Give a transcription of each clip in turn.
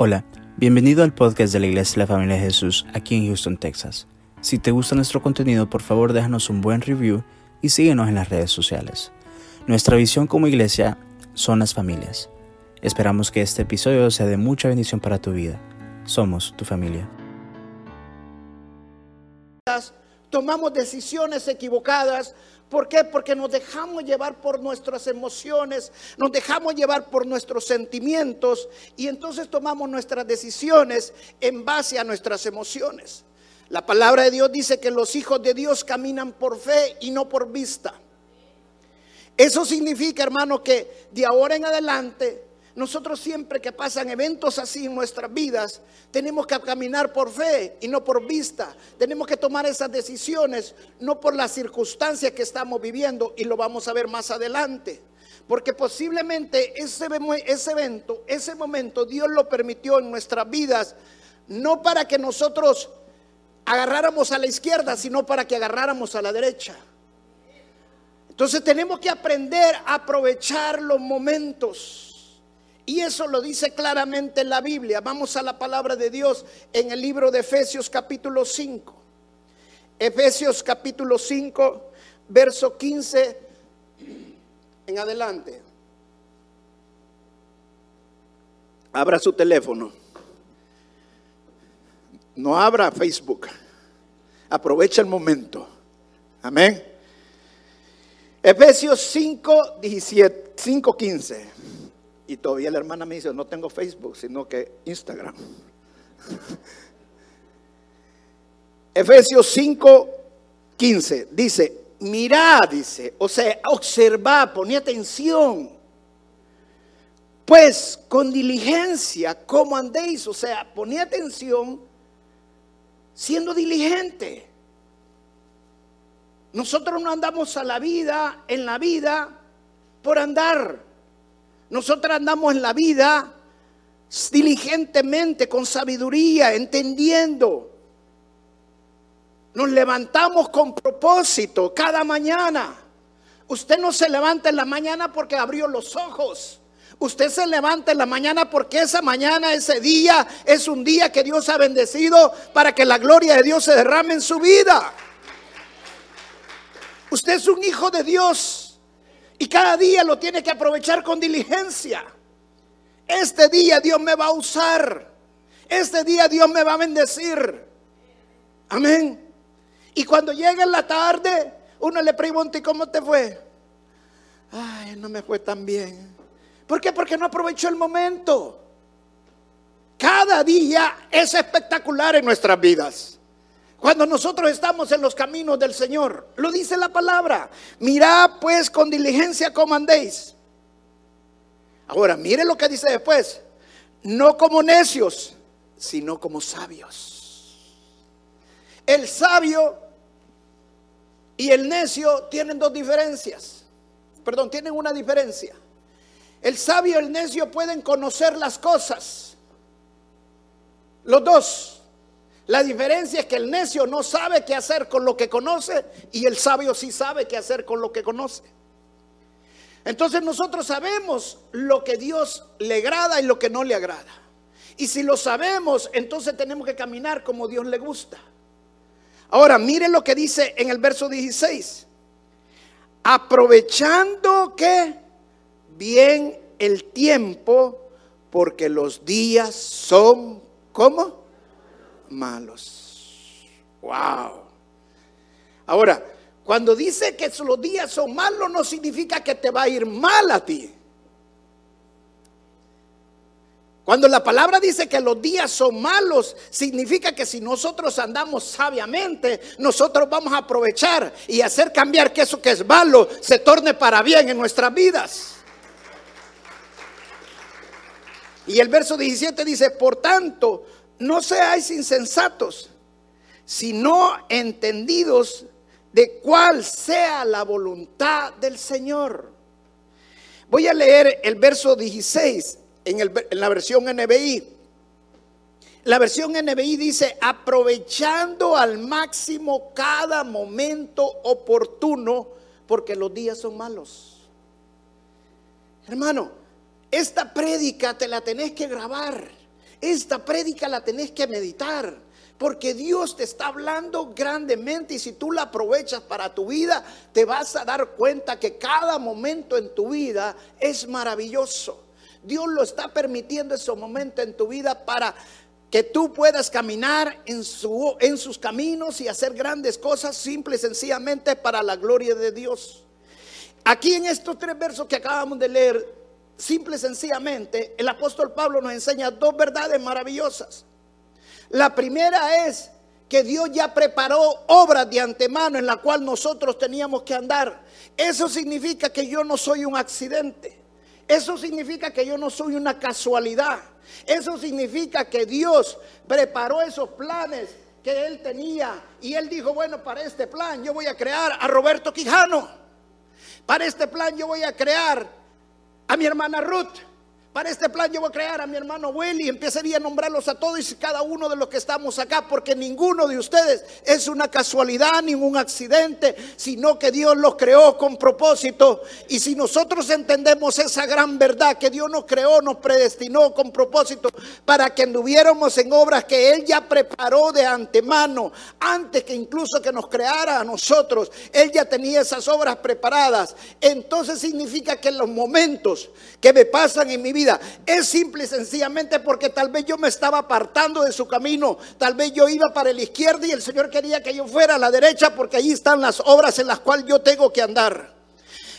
Hola, bienvenido al podcast de la Iglesia de la Familia de Jesús aquí en Houston, Texas. Si te gusta nuestro contenido, por favor déjanos un buen review y síguenos en las redes sociales. Nuestra visión como iglesia son las familias. Esperamos que este episodio sea de mucha bendición para tu vida. Somos tu familia. Tomamos decisiones equivocadas. ¿Por qué? Porque nos dejamos llevar por nuestras emociones, nos dejamos llevar por nuestros sentimientos y entonces tomamos nuestras decisiones en base a nuestras emociones. La palabra de Dios dice que los hijos de Dios caminan por fe y no por vista. Eso significa, hermano, que de ahora en adelante nosotros siempre que pasan eventos así en nuestras vidas, tenemos que caminar por fe y no por vista. Tenemos que tomar esas decisiones no por las circunstancias que estamos viviendo y lo vamos a ver más adelante. Porque posiblemente ese, ese evento, ese momento, Dios lo permitió en nuestras vidas, no para que nosotros agarráramos a la izquierda, sino para que agarráramos a la derecha. Entonces tenemos que aprender a aprovechar los momentos. Y eso lo dice claramente la Biblia. Vamos a la palabra de Dios en el libro de Efesios capítulo 5. Efesios capítulo 5, verso 15 en adelante. Abra su teléfono. No abra Facebook. Aprovecha el momento. Amén. Efesios 5, 17, 5, 15. Y todavía la hermana me dice, no tengo Facebook, sino que Instagram. Efesios 5, 15 dice, mirad, dice, o sea, observad, ponía atención. Pues con diligencia, ¿cómo andéis? O sea, ponía atención siendo diligente. Nosotros no andamos a la vida, en la vida, por andar. Nosotros andamos en la vida diligentemente, con sabiduría, entendiendo. Nos levantamos con propósito cada mañana. Usted no se levanta en la mañana porque abrió los ojos. Usted se levanta en la mañana porque esa mañana, ese día, es un día que Dios ha bendecido para que la gloria de Dios se derrame en su vida. Usted es un hijo de Dios. Y cada día lo tiene que aprovechar con diligencia. Este día Dios me va a usar. Este día Dios me va a bendecir. Amén. Y cuando llega en la tarde, uno le pregunta, ¿y cómo te fue? Ay, no me fue tan bien. ¿Por qué? Porque no aprovechó el momento. Cada día es espectacular en nuestras vidas. Cuando nosotros estamos en los caminos del Señor, lo dice la palabra. Mirad pues con diligencia cómo andéis. Ahora, mire lo que dice después. No como necios, sino como sabios. El sabio y el necio tienen dos diferencias. Perdón, tienen una diferencia. El sabio y el necio pueden conocer las cosas. Los dos. La diferencia es que el necio no sabe qué hacer con lo que conoce y el sabio sí sabe qué hacer con lo que conoce. Entonces nosotros sabemos lo que Dios le agrada y lo que no le agrada. Y si lo sabemos, entonces tenemos que caminar como Dios le gusta. Ahora, miren lo que dice en el verso 16. Aprovechando que bien el tiempo, porque los días son, ¿cómo? Malos. Wow. Ahora, cuando dice que los días son malos, no significa que te va a ir mal a ti. Cuando la palabra dice que los días son malos, significa que si nosotros andamos sabiamente, nosotros vamos a aprovechar y hacer cambiar que eso que es malo se torne para bien en nuestras vidas. Y el verso 17 dice, por tanto, no seáis insensatos, sino entendidos de cuál sea la voluntad del Señor. Voy a leer el verso 16 en, en, la versión NBI. La versión NBI dice, aprovechando al máximo cada momento oportuno, porque los días son malos. Hermano, esta prédica te la tenés que grabar. Esta prédica la tenés que meditar. Porque Dios te está hablando grandemente y si tú la aprovechas para tu vida, te vas a dar cuenta que cada momento en tu vida es maravilloso. Dios lo está permitiendo ese momento en tu vida para que tú puedas caminar en, su, en sus caminos y hacer grandes cosas simple y sencillamente para la gloria de Dios. Aquí en estos tres versos que acabamos de leer, simple y sencillamente, el apóstol Pablo nos enseña dos verdades maravillosas. La primera es que Dios ya preparó obras de antemano en la cual nosotros teníamos que andar. Eso significa que yo no soy un accidente. Eso significa que yo no soy una casualidad. Eso significa que Dios preparó esos planes que él tenía y él dijo, bueno, para este plan yo voy a crear a Roberto Quijano. Para este plan yo voy a crear a mi hermana Ruth. Para este plan yo voy a crear a mi hermano Willy, empezaría a nombrarlos a todos y cada uno de los que estamos acá, porque ninguno de ustedes es una casualidad, ningún accidente, sino que Dios los creó con propósito. Y si nosotros entendemos esa gran verdad, que Dios nos creó, nos predestinó con propósito, para que anduviéramos en obras que Él ya preparó de antemano, antes que incluso que nos creara a nosotros, Él ya tenía esas obras preparadas. Entonces significa que en los momentos que me pasan en mi vida, es simple y sencillamente porque tal vez yo me estaba apartando de su camino, tal vez yo iba para la izquierda y el Señor quería que yo fuera a la derecha porque allí están las obras en las cuales yo tengo que andar.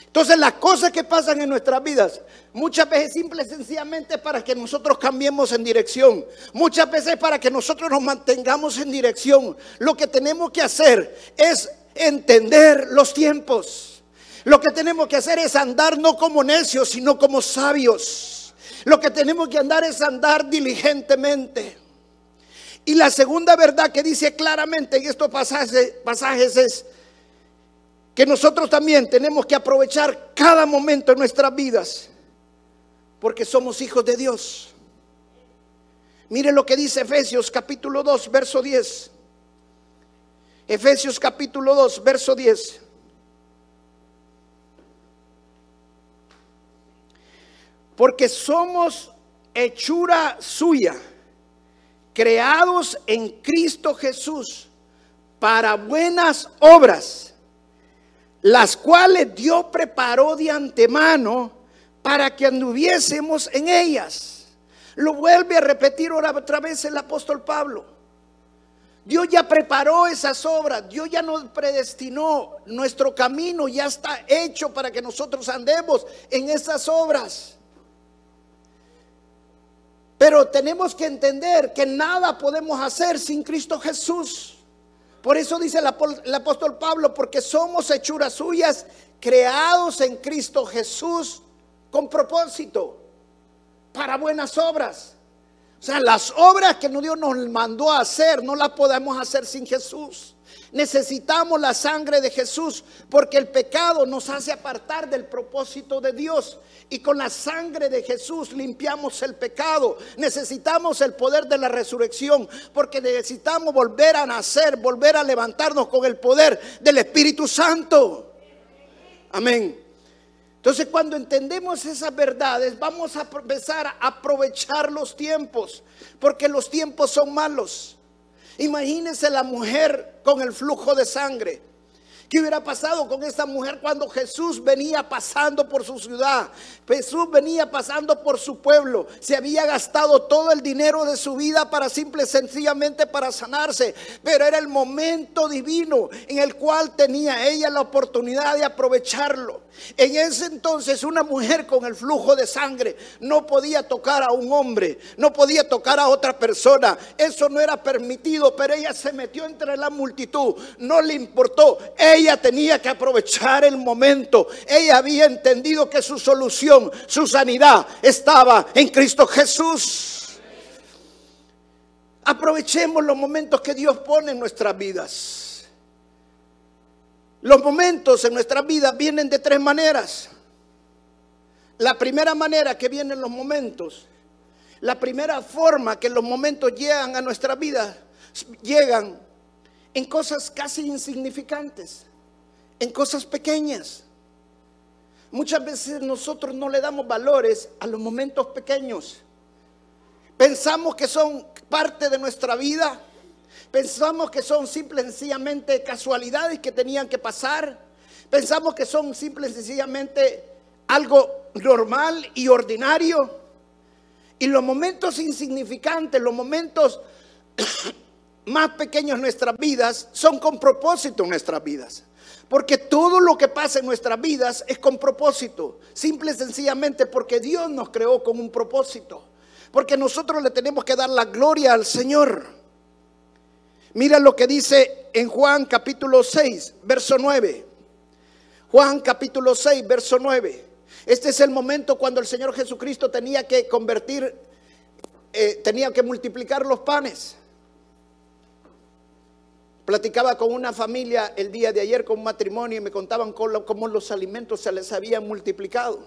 Entonces las cosas que pasan en nuestras vidas, muchas veces simple y sencillamente para que nosotros cambiemos en dirección, muchas veces para que nosotros nos mantengamos en dirección. Lo que tenemos que hacer es entender los tiempos. Lo que tenemos que hacer es andar no como necios, sino como sabios. Lo que tenemos que andar es andar diligentemente. Y la segunda verdad que dice claramente en estos pasajes, es que nosotros también tenemos que aprovechar cada momento en nuestras vidas porque somos hijos de Dios. Mire lo que dice Efesios capítulo 2, verso 10. Efesios capítulo 2, verso 10. Porque somos hechura suya, creados en Cristo Jesús para buenas obras, las cuales Dios preparó de antemano para que anduviésemos en ellas. Lo vuelve a repetir otra vez el apóstol Pablo. Dios ya preparó esas obras, Dios ya nos predestinó, nuestro camino ya está hecho para que nosotros andemos en esas obras. Pero tenemos que entender que nada podemos hacer sin Cristo Jesús. Por eso dice el apóstol Pablo, porque somos hechuras suyas, creados en Cristo Jesús con propósito, para buenas obras. O sea, las obras que Dios nos mandó a hacer, no las podemos hacer sin Jesús. Necesitamos la sangre de Jesús porque el pecado nos hace apartar del propósito de Dios. Y con la sangre de Jesús limpiamos el pecado. Necesitamos el poder de la resurrección porque necesitamos volver a nacer, volver a levantarnos con el poder del Espíritu Santo. Amén. Entonces cuando entendemos esas verdades vamos a empezar a aprovechar los tiempos porque los tiempos son malos. Imagínense la mujer con el flujo de sangre. ¿Qué hubiera pasado con esta mujer cuando Jesús venía pasando por su ciudad? Jesús venía pasando por su pueblo. Se había gastado todo el dinero de su vida para simple sencillamente para sanarse. Pero era el momento divino en el cual tenía ella la oportunidad de aprovecharlo. En ese entonces una mujer con el flujo de sangre no podía tocar a un hombre, no podía tocar a otra persona. Eso no era permitido, pero ella se metió entre la multitud. No le importó. Tenía que aprovechar el momento. Ella había entendido que su solución, su sanidad estaba en Cristo Jesús. Aprovechemos los momentos que Dios pone en nuestras vidas. Los momentos en nuestras vidas vienen de tres maneras. La primera manera que vienen los momentos, la primera forma que los momentos llegan a nuestra vida, llegan en cosas casi insignificantes, en cosas pequeñas. Muchas veces nosotros no le damos valores a los momentos pequeños. Pensamos que son parte de nuestra vida. Pensamos que son simple y sencillamente casualidades que tenían que pasar. Pensamos que son simple y sencillamente algo normal y ordinario. Y los momentos insignificantes, los momentos más pequeños en nuestras vidas, son con propósito en nuestras vidas. Porque todo lo que pasa en nuestras vidas es con propósito. Simple y sencillamente porque Dios nos creó con un propósito. Porque nosotros le tenemos que dar la gloria al Señor. Mira lo que dice en Juan capítulo 6, verso 9. Juan capítulo 6, verso 9. Este es el momento cuando el Señor Jesucristo tenía que convertir, eh, tenía que multiplicar los panes. Platicaba con una familia el día de ayer con un matrimonio y me contaban cómo los alimentos se les habían multiplicado.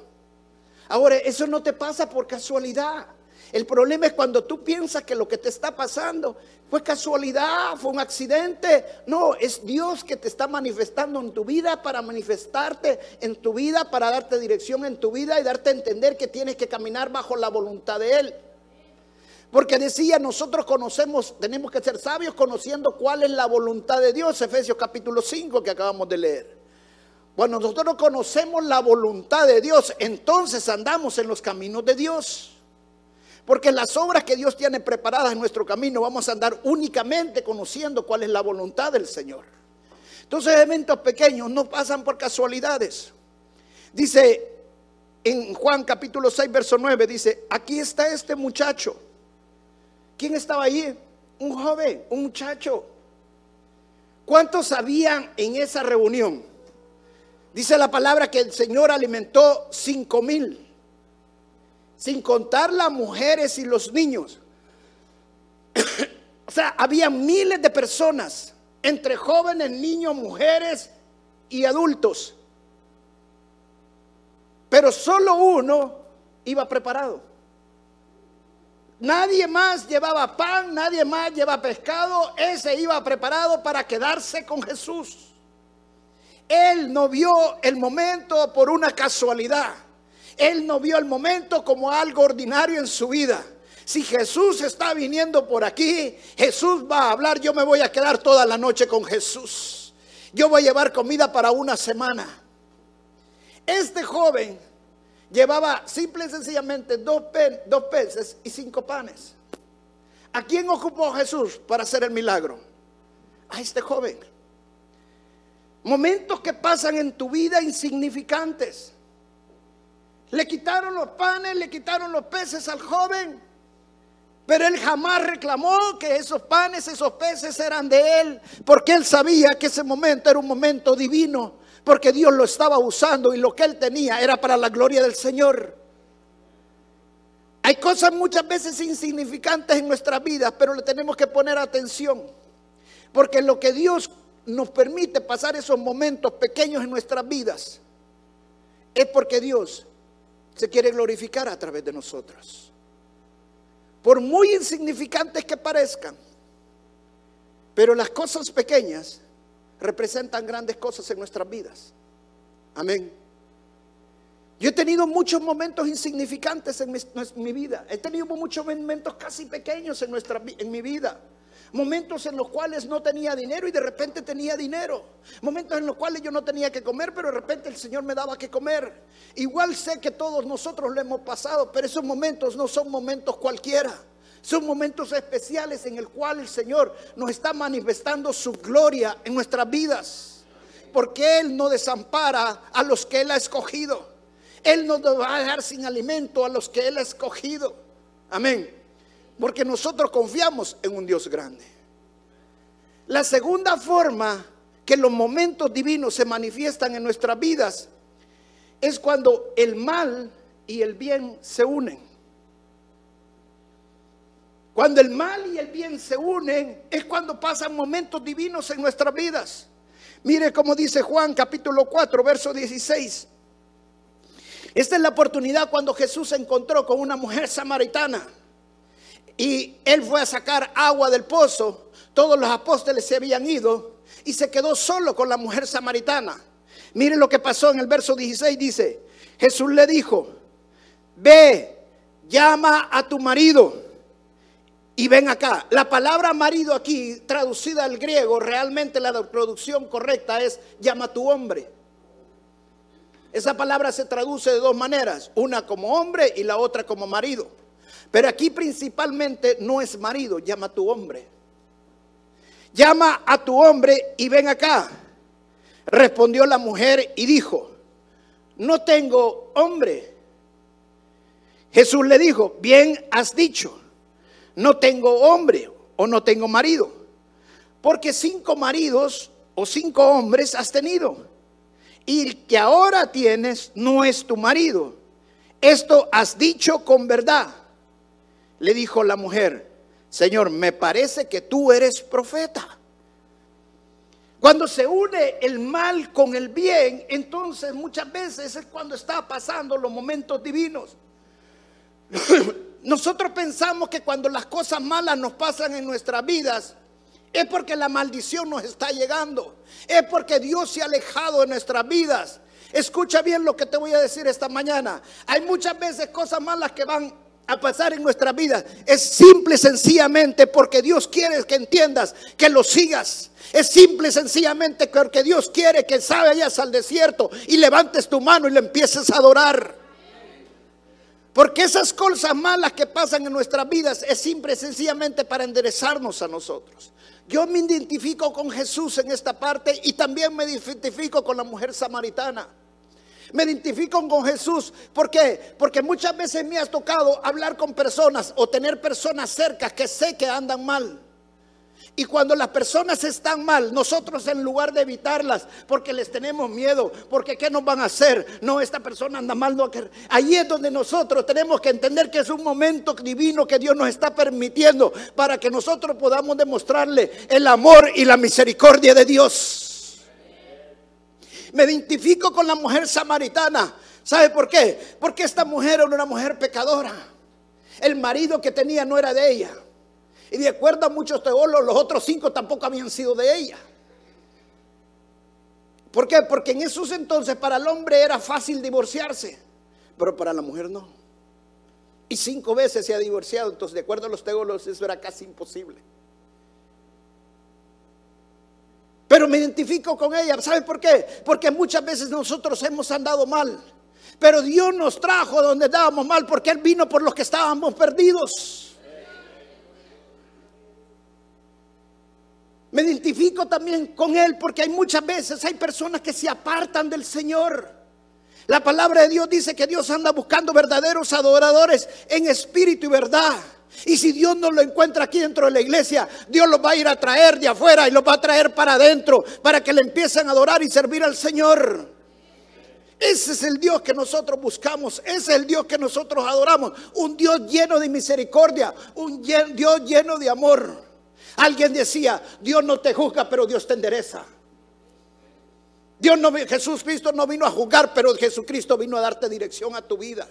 Ahora, eso no te pasa por casualidad. El problema es cuando tú piensas que lo que te está pasando fue casualidad, fue un accidente. No, es Dios que te está manifestando en tu vida para manifestarte en tu vida, para darte dirección en tu vida y darte a entender que tienes que caminar bajo la voluntad de Él. Porque decía, nosotros conocemos, tenemos que ser sabios conociendo cuál es la voluntad de Dios, Efesios capítulo 5 que acabamos de leer. Cuando nosotros conocemos la voluntad de Dios, entonces andamos en los caminos de Dios. Porque las obras que Dios tiene preparadas en nuestro camino vamos a andar únicamente conociendo cuál es la voluntad del Señor. Entonces eventos pequeños no pasan por casualidades. Dice en Juan capítulo 6, verso 9, dice, aquí está este muchacho. ¿Quién estaba allí? Un joven, un muchacho. ¿Cuántos sabían en esa reunión? Dice la palabra que el Señor alimentó cinco mil sin contar las mujeres y los niños. o sea, había miles de personas, entre jóvenes, niños, mujeres y adultos. Pero solo uno iba preparado. Nadie más llevaba pan, nadie más llevaba pescado, ese iba preparado para quedarse con Jesús. Él no vio el momento por una casualidad. Él no vio el momento como algo ordinario en su vida. Si Jesús está viniendo por aquí, Jesús va a hablar, yo me voy a quedar toda la noche con Jesús. Yo voy a llevar comida para una semana. Este joven llevaba simple y sencillamente dos, dos peces y cinco panes. ¿A quién ocupó Jesús para hacer el milagro? A este joven. Momentos que pasan en tu vida insignificantes. Le quitaron los panes, le quitaron los peces al joven. Pero él jamás reclamó que esos panes, esos peces eran de él, porque él sabía que ese momento era un momento divino, porque Dios lo estaba usando y lo que él tenía era para la gloria del Señor. Hay cosas muchas veces insignificantes en nuestras vidas, pero le tenemos que poner atención, porque lo que Dios nos permite pasar esos momentos pequeños en nuestras vidas es porque Dios se quiere glorificar a través de nosotros. Por muy insignificantes que parezcan, pero las cosas pequeñas representan grandes cosas en nuestras vidas. Amén. Yo he tenido muchos momentos insignificantes en mi, vida. He tenido muchos momentos casi pequeños en, nuestra, en mi vida. Momentos en los cuales no tenía dinero y de repente tenía dinero. Momentos en los cuales yo no tenía que comer, pero de repente el Señor me daba que comer. Igual sé que todos nosotros lo hemos pasado, pero esos momentos no son momentos cualquiera. Son momentos especiales en el cual el Señor nos está manifestando su gloria en nuestras vidas. Porque Él no desampara a los que Él ha escogido. Él no nos va a dejar sin alimento a los que Él ha escogido. Amén. Porque nosotros confiamos en un Dios grande. La segunda forma que los momentos divinos se manifiestan en nuestras vidas es cuando el mal y el bien se unen. Cuando el mal y el bien se unen es cuando pasan momentos divinos en nuestras vidas. Mire cómo dice Juan capítulo 4, verso 16. Esta es la oportunidad cuando Jesús se encontró con una mujer samaritana. Y él fue a sacar agua del pozo. Todos los apóstoles se habían ido y se quedó solo con la mujer samaritana. Miren lo que pasó en el verso 16. Dice, Jesús le dijo, ve, llama a tu marido. Y ven acá, la palabra marido aquí, traducida al griego, realmente la traducción correcta es llama a tu hombre. Esa palabra se traduce de dos maneras, una como hombre y la otra como marido. Pero aquí principalmente no es marido, llama a tu hombre. Llama a tu hombre y ven acá. Respondió la mujer y dijo, no tengo hombre. Jesús le dijo, bien has dicho, no tengo hombre o no tengo marido, porque cinco maridos o cinco hombres has tenido, y el que ahora tienes no es tu marido. Esto has dicho con verdad. Le dijo la mujer, Señor, me parece que tú eres profeta. Cuando se une el mal con el bien, entonces muchas veces es cuando está pasando los momentos divinos. Nosotros pensamos que cuando las cosas malas nos pasan en nuestras vidas, es porque la maldición nos está llegando. Es porque Dios se ha alejado de nuestras vidas. Escucha bien lo que te voy a decir esta mañana. Hay muchas veces cosas malas que van a pasar en nuestra vida es simple sencillamente porque Dios quiere que entiendas, que lo sigas. Es simple sencillamente porque Dios quiere que vayas al desierto y levantes tu mano y le empieces a adorar. Porque esas cosas malas que pasan en nuestras vidas es simple sencillamente para enderezarnos a nosotros. Yo me identifico con Jesús en esta parte y también me identifico con la mujer samaritana. Me identifico con Jesús. ¿Por qué? Porque muchas veces me has tocado hablar con personas o tener personas cerca que sé que andan mal. Y cuando las personas están mal, nosotros en lugar de evitarlas, porque les tenemos miedo, porque ¿qué nos van a hacer? No, esta persona anda mal. No, ahí es donde nosotros tenemos que entender que es un momento divino que Dios nos está permitiendo para que nosotros podamos demostrarle el amor y la misericordia de Dios. Me identifico con la mujer samaritana. ¿Sabe por qué? Porque esta mujer era una mujer pecadora. El marido que tenía no era de ella. Y de acuerdo a muchos teólogos, los otros cinco tampoco habían sido de ella. ¿Por qué? Porque en esos entonces para el hombre era fácil divorciarse, pero para la mujer no. Y cinco veces se ha divorciado, entonces de acuerdo a los teólogos eso era casi imposible. Pero me identifico con ella. ¿Sabe por qué? Porque muchas veces nosotros hemos andado mal. Pero Dios nos trajo donde estábamos mal porque Él vino por los que estábamos perdidos. Me identifico también con Él porque hay muchas veces, hay personas que se apartan del Señor. La palabra de Dios dice que Dios anda buscando verdaderos adoradores en espíritu y verdad. Y si Dios no lo encuentra aquí dentro de la iglesia, Dios los va a ir a traer de afuera y los va a traer para adentro para que le empiecen a adorar y servir al Señor. Ese es el Dios que nosotros buscamos, ese es el Dios que nosotros adoramos, un Dios lleno de misericordia, un Dios lleno de amor. Alguien decía, Dios no te juzga, pero Dios te endereza. Dios no, Jesús Cristo no vino a juzgar, pero Jesucristo vino a darte dirección a tu vida.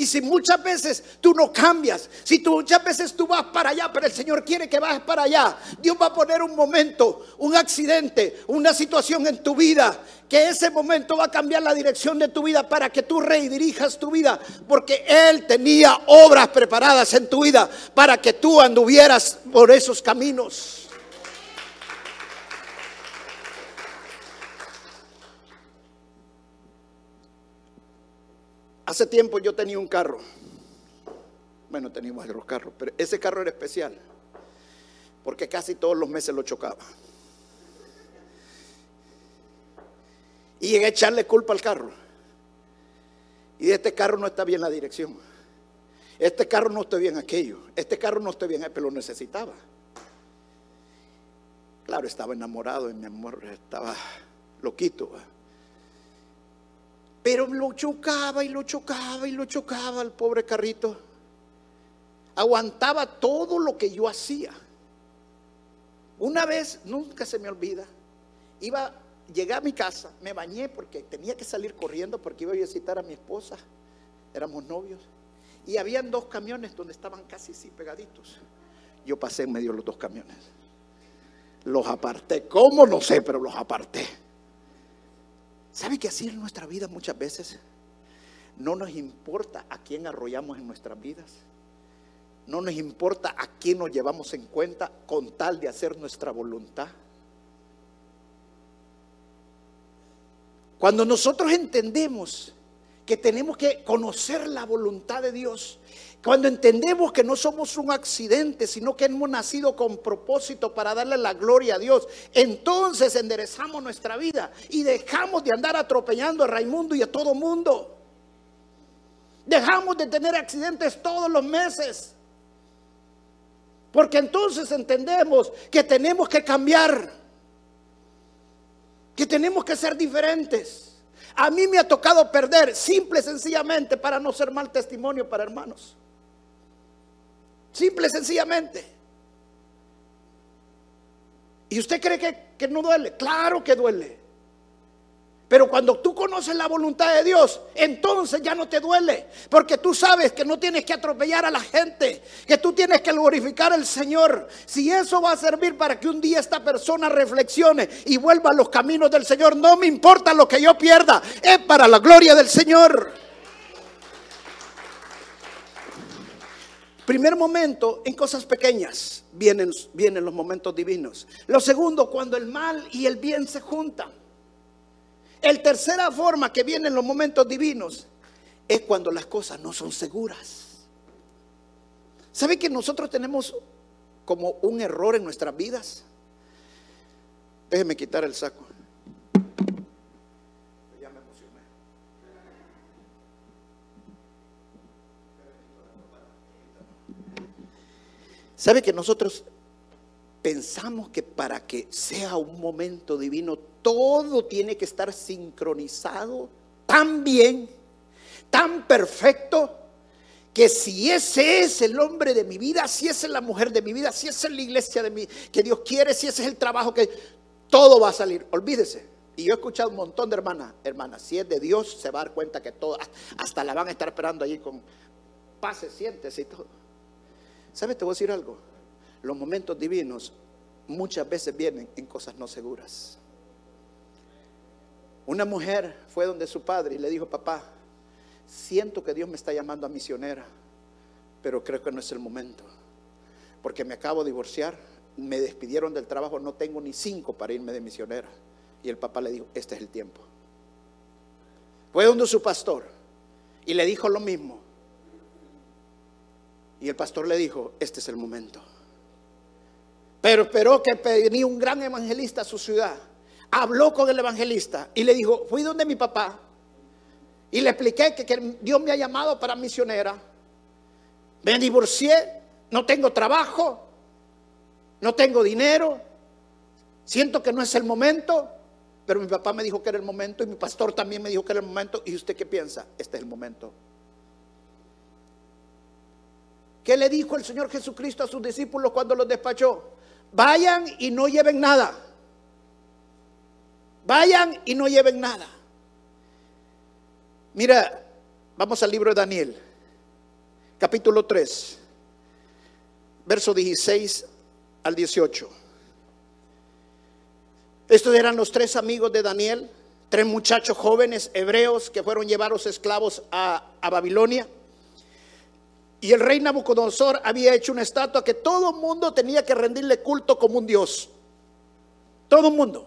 Y si muchas veces tú no cambias, si tú muchas veces tú vas para allá, pero el Señor quiere que vas para allá, Dios va a poner un momento, un accidente, una situación en tu vida, que ese momento va a cambiar la dirección de tu vida para que tú redirijas tu vida, porque Él tenía obras preparadas en tu vida para que tú anduvieras por esos caminos. Hace tiempo yo tenía un carro. Bueno, teníamos otros carros, pero ese carro era especial. Porque casi todos los meses lo chocaba. Y llegué a echarle culpa al carro. Y este carro no está bien la dirección. Este carro no está bien aquello. Este carro no está bien, pero lo necesitaba. Claro, estaba enamorado de mi amor, estaba loquito. Pero lo chocaba y lo chocaba y lo chocaba el pobre carrito. Aguantaba todo lo que yo hacía. Una vez, nunca se me olvida, iba, llegué a mi casa, me bañé porque tenía que salir corriendo porque iba a visitar a mi esposa, éramos novios, y habían dos camiones donde estaban casi así pegaditos. Yo pasé en medio de los dos camiones. Los aparté, ¿cómo? No sé, pero los aparté. ¿Sabe que así en nuestra vida muchas veces no nos importa a quién arrollamos en nuestras vidas? no nos importa a quién nos llevamos en cuenta con tal de hacer nuestra voluntad. Cuando nosotros entendemos que tenemos que conocer la voluntad de Dios, cuando entendemos que no somos un accidente, sino que hemos nacido con propósito para darle la gloria a Dios, entonces enderezamos nuestra vida y dejamos de andar atropellando a Raimundo y a todo mundo. Dejamos de tener accidentes todos los meses. Porque entonces entendemos que tenemos que cambiar, que tenemos que ser diferentes. A mí me ha tocado perder simple y sencillamente para no ser mal testimonio para hermanos. Simple y sencillamente. ¿Y usted cree que, que no duele? Claro que duele. Pero cuando tú conoces la voluntad de Dios, entonces ya no te duele. Porque tú sabes que no tienes que atropellar a la gente, que tú tienes que glorificar al Señor. Si eso va a servir para que un día esta persona reflexione y vuelva a los caminos del Señor, no me importa lo que yo pierda, es para la gloria del Señor. Primer momento, en cosas pequeñas vienen, vienen los momentos divinos. Lo segundo, cuando el mal y el bien se juntan. El tercera forma que vienen los momentos divinos es cuando las cosas no son seguras. ¿Sabe que nosotros tenemos como un error en nuestras vidas? Déjeme quitar el saco. Ya me emocioné. ¿Sabe que nosotros pensamos que para que sea un momento divino todo tiene que estar sincronizado tan bien, tan perfecto, que si ese es el hombre de mi vida, si esa es la mujer de mi vida, si esa es la iglesia de mi, que Dios quiere, si ese es el trabajo que todo va a salir. Olvídese. Y yo he escuchado un montón de hermanas, hermanas, si es de Dios, se va a dar cuenta que todo, hasta la van a estar esperando allí con pase, siéntese y todo. ¿Sabes? Te voy a decir algo. Los momentos divinos muchas veces vienen en cosas no seguras. Una mujer fue donde su padre y le dijo, papá, siento que Dios me está llamando a misionera, pero creo que no es el momento, porque me acabo de divorciar, me despidieron del trabajo, no tengo ni cinco para irme de misionera. Y el papá le dijo, este es el tiempo. Fue donde su pastor y le dijo lo mismo. Y el pastor le dijo, este es el momento. Pero esperó que venía un gran evangelista a su ciudad habló con el evangelista y le dijo, fui donde mi papá y le expliqué que, Dios me ha llamado para misionera. Me divorcié, no tengo trabajo, no tengo dinero, siento que no es el momento, pero mi papá me dijo que era el momento y mi pastor también me dijo que era el momento. ¿Y usted qué piensa? Este es el momento. ¿Qué le dijo el Señor Jesucristo a sus discípulos cuando los despachó? Vayan y no lleven nada. Vayan y no lleven nada. Mira, vamos al libro de Daniel, capítulo 3, verso 16 al 18. Estos eran los tres amigos de Daniel, tres muchachos jóvenes hebreos que fueron llevados esclavos a, a Babilonia. Y el rey Nabucodonosor había hecho una estatua que todo el mundo tenía que rendirle culto como un dios. Todo el mundo.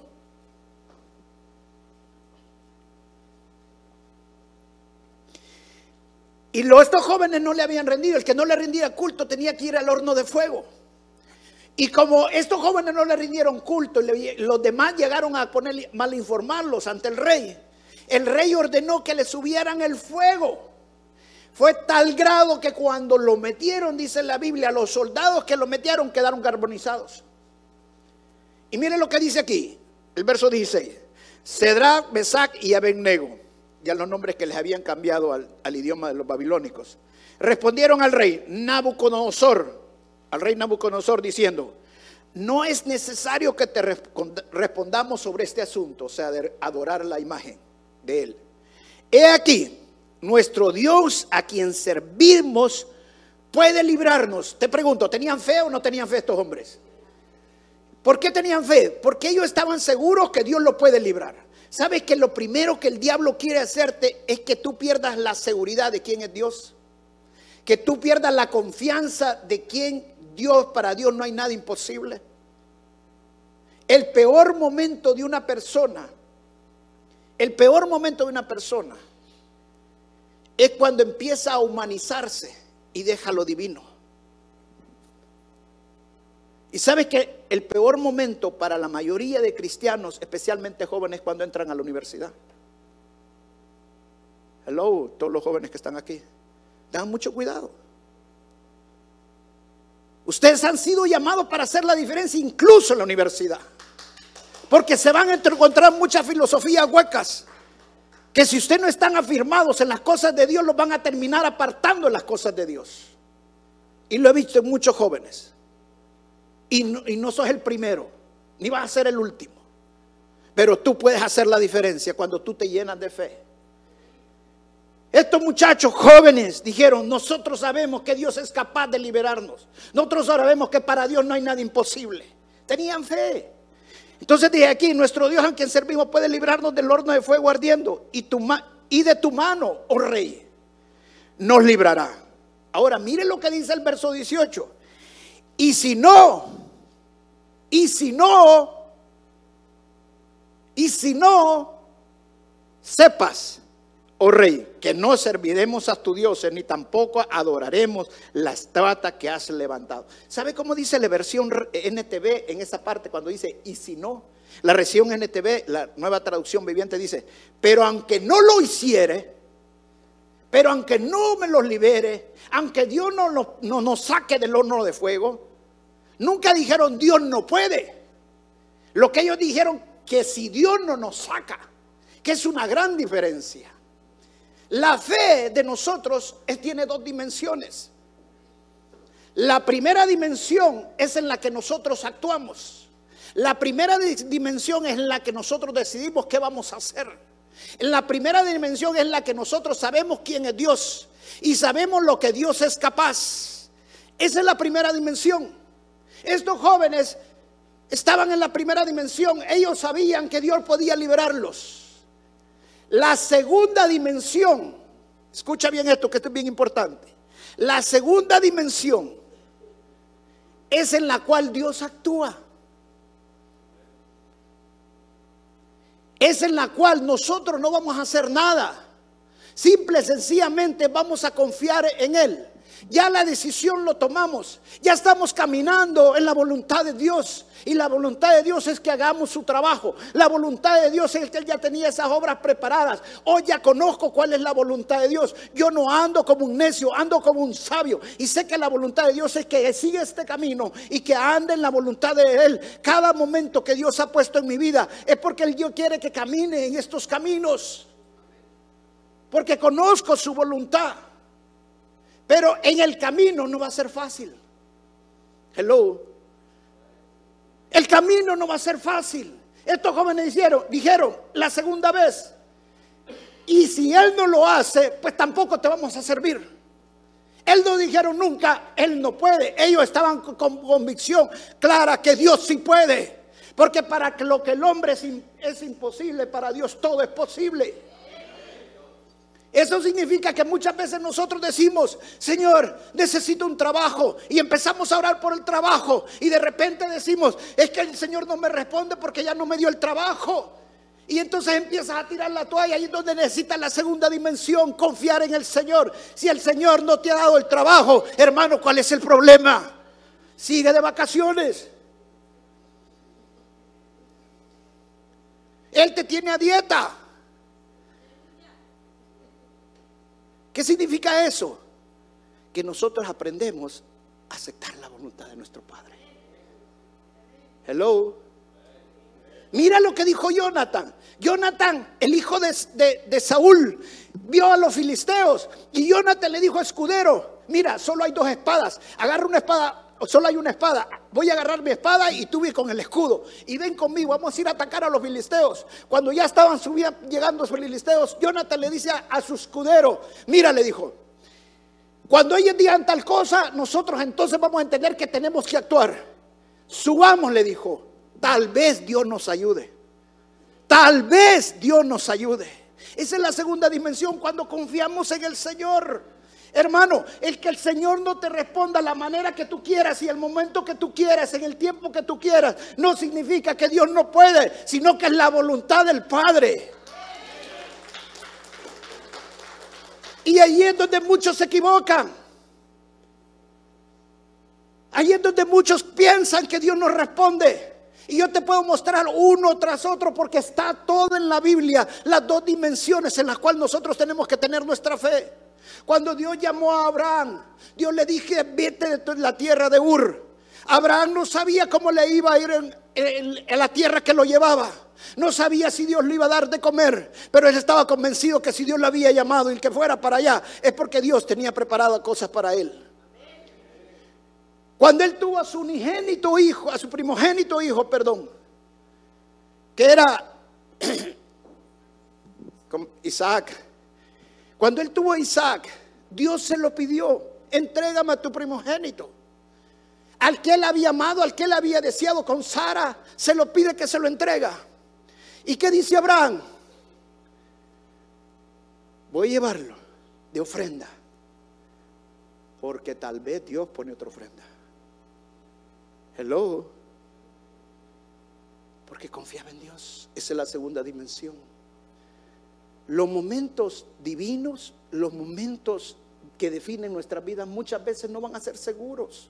Y estos jóvenes no le habían rendido. El que no le rendía culto tenía que ir al horno de fuego. Y como estos jóvenes no le rindieron culto, los demás llegaron a poner, mal informarlos ante el rey. El rey ordenó que le subieran el fuego. Fue tal grado que cuando lo metieron, dice la Biblia, los soldados que lo metieron quedaron carbonizados. Y miren lo que dice aquí, el verso 16. Cedrá, Mesac y Abednego ya los nombres que les habían cambiado al, idioma de los babilónicos. Respondieron al rey Nabucodonosor, al rey Nabucodonosor diciendo, no es necesario que te respondamos sobre este asunto, o sea, de adorar la imagen de él. He aquí, nuestro Dios a quien servimos puede librarnos. Te pregunto, ¿tenían fe o no tenían fe estos hombres? ¿Por qué tenían fe? Porque ellos estaban seguros que Dios lo puede librar. ¿Sabes que lo primero que el diablo quiere hacerte es que tú pierdas la seguridad de quién es Dios? Que tú pierdas la confianza de quien Dios, para Dios no hay nada imposible. El peor momento de una persona, el peor momento de una persona es cuando empieza a humanizarse y deja lo divino. Y sabes que el peor momento para la mayoría de cristianos, especialmente jóvenes, es cuando entran a la universidad. Hello, todos los jóvenes que están aquí. Tengan mucho cuidado. Ustedes han sido llamados para hacer la diferencia incluso en la universidad. Porque se van a encontrar muchas filosofías huecas. Que si ustedes no están afirmados en las cosas de Dios, los van a terminar apartando las cosas de Dios. Y lo he visto en muchos jóvenes. Y no, y no sos el primero, ni vas a ser el último. Pero tú puedes hacer la diferencia cuando tú te llenas de fe. Estos muchachos jóvenes dijeron, nosotros sabemos que Dios es capaz de liberarnos. Nosotros sabemos que para Dios no hay nada imposible. Tenían fe. Entonces dije aquí, nuestro Dios a quien servimos puede librarnos del horno de fuego ardiendo y, y de tu mano, oh rey, nos librará. Ahora, mire lo que dice el verso 18. Y si no, y si no, y si no, sepas oh rey, que no serviremos a tu dioses, ni tampoco adoraremos la estatua que has levantado. ¿Sabe cómo dice la versión NTV en esa parte cuando dice, y si no? La versión NTV, la nueva traducción viviente dice, pero aunque no lo hiciere, pero aunque no me los libere, aunque Dios no, no nos saque del horno de fuego, nunca dijeron Dios no puede. Lo que ellos dijeron que si Dios no nos saca, que es una gran diferencia. La fe de nosotros tiene dos dimensiones. La primera dimensión es en la que nosotros actuamos. La primera dimensión es en la que nosotros decidimos qué vamos a hacer. En la primera dimensión es la que nosotros sabemos quién es Dios y sabemos lo que Dios es capaz. Esa es la primera dimensión. Estos jóvenes estaban en la primera dimensión. Ellos sabían que Dios podía liberarlos. La segunda dimensión, escucha bien esto que esto es bien importante. La segunda dimensión es en la cual Dios actúa. Es en la cual nosotros no vamos a hacer nada. Simple sencillamente vamos a confiar en Él. Ya la decisión lo tomamos. Ya estamos caminando en la voluntad de Dios. Y la voluntad de Dios es que hagamos su trabajo. La voluntad de Dios es que Él ya tenía esas obras preparadas. Hoy ya conozco cuál es la voluntad de Dios. Yo no ando como un necio, ando como un sabio. Y sé que la voluntad de Dios es que siga este camino y que ande en la voluntad de Él. Cada momento que Dios ha puesto en mi vida es porque Dios quiere que camine en estos caminos. Porque conozco su voluntad. Pero en el camino no va a ser fácil. Hello. El camino no va a ser fácil. Estos jóvenes dijeron, dijeron la segunda vez, y si Él no lo hace, pues tampoco te vamos a servir. Él no dijeron nunca, Él no puede. Ellos estaban con convicción clara que Dios sí puede. Porque para lo que el hombre es imposible, para Dios todo es posible. Eso significa que muchas veces nosotros decimos, Señor, necesito un trabajo. Y empezamos a orar por el trabajo. Y de repente decimos, es que el Señor no me responde porque ya no me dio el trabajo. Y entonces empiezas a tirar la toalla ahí es donde necesitas la segunda dimensión, confiar en el Señor. Si el Señor no te ha dado el trabajo, hermano, ¿cuál es el problema? Sigue de vacaciones. Él te tiene a dieta. ¿Qué significa eso? Que nosotros aprendemos a aceptar la voluntad de nuestro Padre. Hello. Mira lo que dijo Jonathan. Jonathan, el hijo de, Saúl, vio a los filisteos y Jonathan le dijo a escudero, mira, solo hay dos espadas, agarra una espada solo hay una espada. Voy a agarrar mi espada y tú con el escudo. Y ven conmigo, vamos a ir a atacar a los filisteos. Cuando ya estaban subiendo, llegando los filisteos, Jonathan le dice a, su escudero, mira, le dijo, cuando ellos digan tal cosa, nosotros entonces vamos a entender que tenemos que actuar. Subamos, le dijo, tal vez Dios nos ayude. Tal vez Dios nos ayude. Esa es la segunda dimensión cuando confiamos en el Señor. Hermano, el que el Señor no te responda la manera que tú quieras y el momento que tú quieras, en el tiempo que tú quieras, no significa que Dios no puede, sino que es la voluntad del Padre. Y ahí es donde muchos se equivocan. Ahí es donde muchos piensan que Dios no responde. Y yo te puedo mostrar uno tras otro porque está todo en la Biblia, las dos dimensiones en las cuales nosotros tenemos que tener nuestra fe. Cuando Dios llamó a Abraham, Dios le dije, vete de la tierra de Ur. Abraham no sabía cómo le iba a ir en, la tierra que lo llevaba. No sabía si Dios le iba a dar de comer, pero él estaba convencido que si Dios lo había llamado y que fuera para allá, es porque Dios tenía preparadas cosas para él. Cuando él tuvo a su unigénito hijo, a su primogénito hijo, perdón, que era Isaac, cuando él tuvo a Isaac, Dios se lo pidió, entrégame a tu primogénito. Al que él había amado, al que él había deseado con Sara, se lo pide que se lo entrega. ¿Y qué dice Abraham? Voy a llevarlo de ofrenda, porque tal vez Dios pone otra ofrenda. Hello. Porque confiaba en Dios. Esa es la segunda dimensión. Los momentos divinos, los momentos que definen nuestra vida muchas veces no van a ser seguros.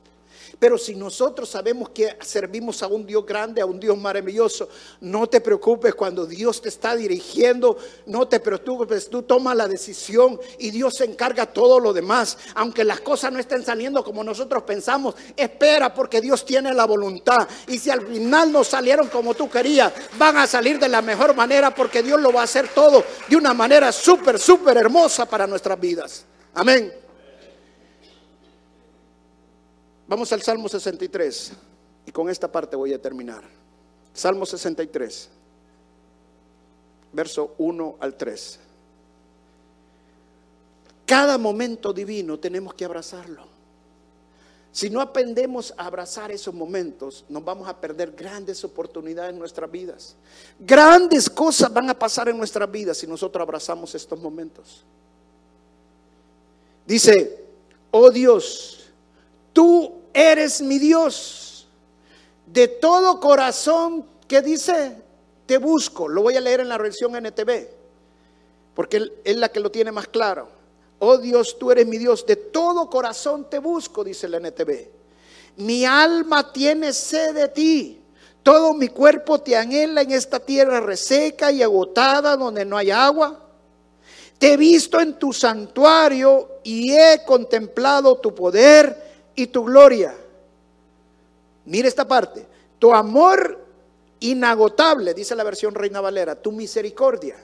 Pero si nosotros sabemos que servimos a un Dios grande, a un Dios maravilloso, no te preocupes cuando Dios te está dirigiendo, no te preocupes, tú tomas la decisión y Dios se encarga todo lo demás. Aunque las cosas no estén saliendo como nosotros pensamos, espera porque Dios tiene la voluntad. Y si al final no salieron como tú querías, van a salir de la mejor manera porque Dios lo va a hacer todo de una manera súper, súper hermosa para nuestras vidas. Amén. Vamos al Salmo 63 y con esta parte voy a terminar. Salmo 63, verso 1 al 3. Cada momento divino tenemos que abrazarlo. Si no aprendemos a abrazar esos momentos, nos vamos a perder grandes oportunidades en nuestras vidas. Grandes cosas van a pasar en nuestras vidas si nosotros abrazamos estos momentos. Dice, oh Dios, tú eres mi Dios. De todo corazón que dice, te busco. Lo voy a leer en la versión NTV, porque es la que lo tiene más claro. Oh Dios, tú eres mi Dios. De todo corazón te busco, dice el NTV. Mi alma tiene sed de ti. Todo mi cuerpo te anhela en esta tierra reseca y agotada donde no hay agua. Te he visto en tu santuario y he contemplado tu poder y tu gloria. Mire esta parte. Tu amor inagotable, dice la versión Reina Valera, tu misericordia.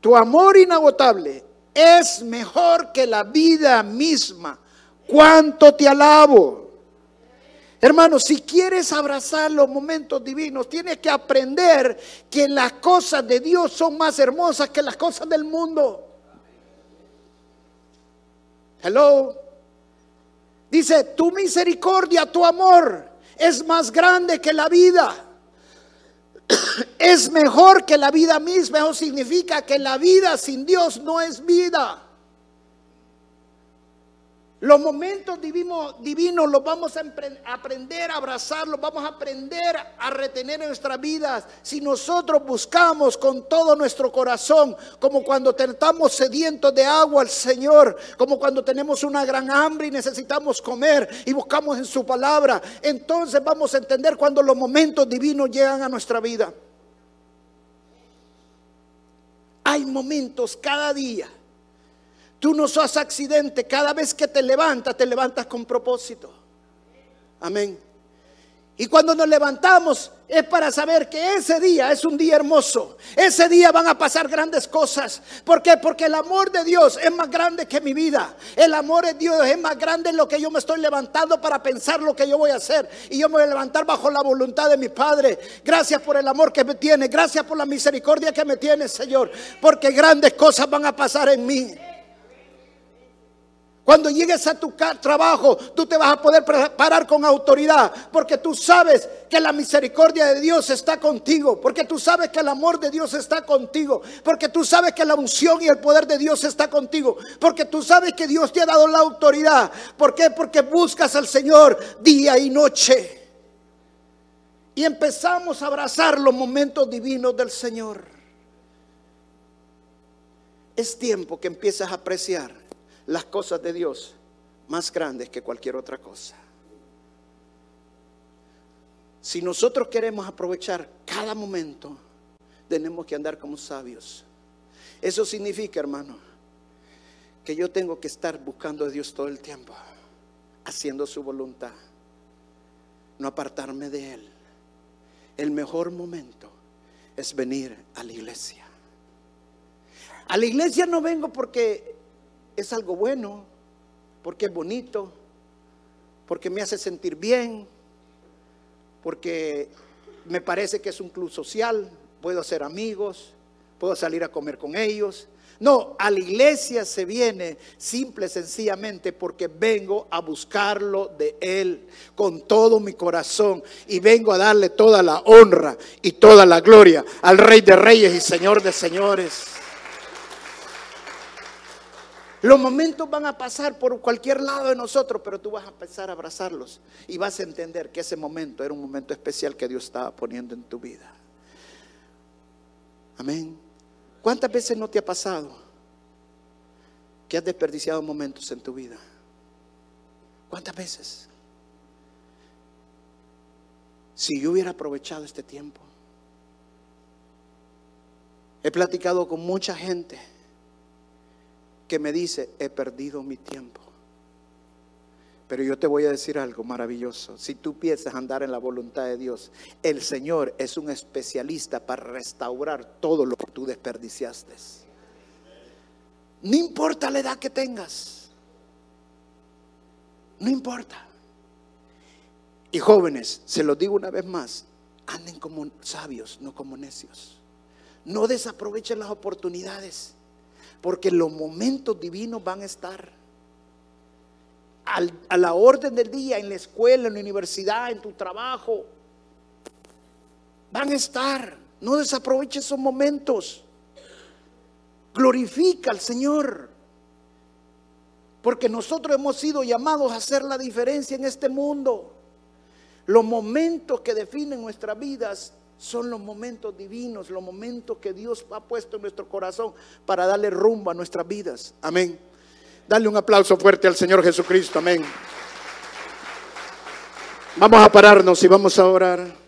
Tu amor inagotable es mejor que la vida misma. ¿Cuánto te alabo? Hermano, si quieres abrazar los momentos divinos, tienes que aprender que las cosas de Dios son más hermosas que las cosas del mundo. Hello. Dice, tu misericordia, tu amor es más grande que la vida. Es mejor que la vida misma. Eso significa que la vida sin Dios no es vida. Los momentos divinos, los vamos a aprender a abrazar, los vamos a aprender a retener en nuestras vidas si nosotros buscamos con todo nuestro corazón, como cuando estamos sedientos de agua al Señor, como cuando tenemos una gran hambre y necesitamos comer y buscamos en su palabra. Entonces vamos a entender cuando los momentos divinos llegan a nuestra vida. Hay momentos cada día Tú no sos accidente. Cada vez que te levantas, te levantas con propósito. Amén. Y cuando nos levantamos es para saber que ese día es un día hermoso. Ese día van a pasar grandes cosas. ¿Por qué? Porque el amor de Dios es más grande que mi vida. El amor de Dios es más grande en lo que yo me estoy levantando para pensar lo que yo voy a hacer. Y yo me voy a levantar bajo la voluntad de mi Padre. Gracias por el amor que me tiene. Gracias por la misericordia que me tiene, Señor. Porque grandes cosas van a pasar en mí. Cuando llegues a tu trabajo, tú te vas a poder parar con autoridad, porque tú sabes que la misericordia de Dios está contigo, porque tú sabes que el amor de Dios está contigo, porque tú sabes que la unción y el poder de Dios está contigo, porque tú sabes que Dios te ha dado la autoridad. ¿Por qué? Porque buscas al Señor día y noche. Y empezamos a abrazar los momentos divinos del Señor. Es tiempo que empiezas a apreciar las cosas de Dios más grandes que cualquier otra cosa. Si nosotros queremos aprovechar cada momento, tenemos que andar como sabios. Eso significa, hermano, que yo tengo que estar buscando a Dios todo el tiempo, haciendo su voluntad, no apartarme de Él. El mejor momento es venir a la iglesia. A la iglesia no vengo porque es algo bueno, porque es bonito, porque me hace sentir bien, porque me parece que es un club social, puedo hacer amigos, puedo salir a comer con ellos. No, a la iglesia se viene simple, sencillamente porque vengo a buscarlo de Él con todo mi corazón y vengo a darle toda la honra y toda la gloria al Rey de Reyes y Señor de Señores. Los momentos van a pasar por cualquier lado de nosotros, pero tú vas a empezar a abrazarlos y vas a entender que ese momento era un momento especial que Dios estaba poniendo en tu vida. Amén. ¿Cuántas veces no te ha pasado que has desperdiciado momentos en tu vida? ¿Cuántas veces? Si yo hubiera aprovechado este tiempo. He platicado con mucha gente que me dice, he perdido mi tiempo. Pero yo te voy a decir algo maravilloso. Si tú piensas andar en la voluntad de Dios, el Señor es un especialista para restaurar todo lo que tú desperdiciaste. No importa la edad que tengas. No importa. Y jóvenes, se los digo una vez más, anden como sabios, no como necios. No desaprovechen las oportunidades. Porque los momentos divinos van a estar a la orden del día, en la escuela, en la universidad, en tu trabajo. Van a estar. No desaproveche esos momentos. Glorifica al Señor. Porque nosotros hemos sido llamados a hacer la diferencia en este mundo. Los momentos que definen nuestras vidas son los momentos divinos, los momentos que Dios ha puesto en nuestro corazón para darle rumbo a nuestras vidas. Amén. Dale un aplauso fuerte al Señor Jesucristo. Amén. Vamos a pararnos y vamos a orar.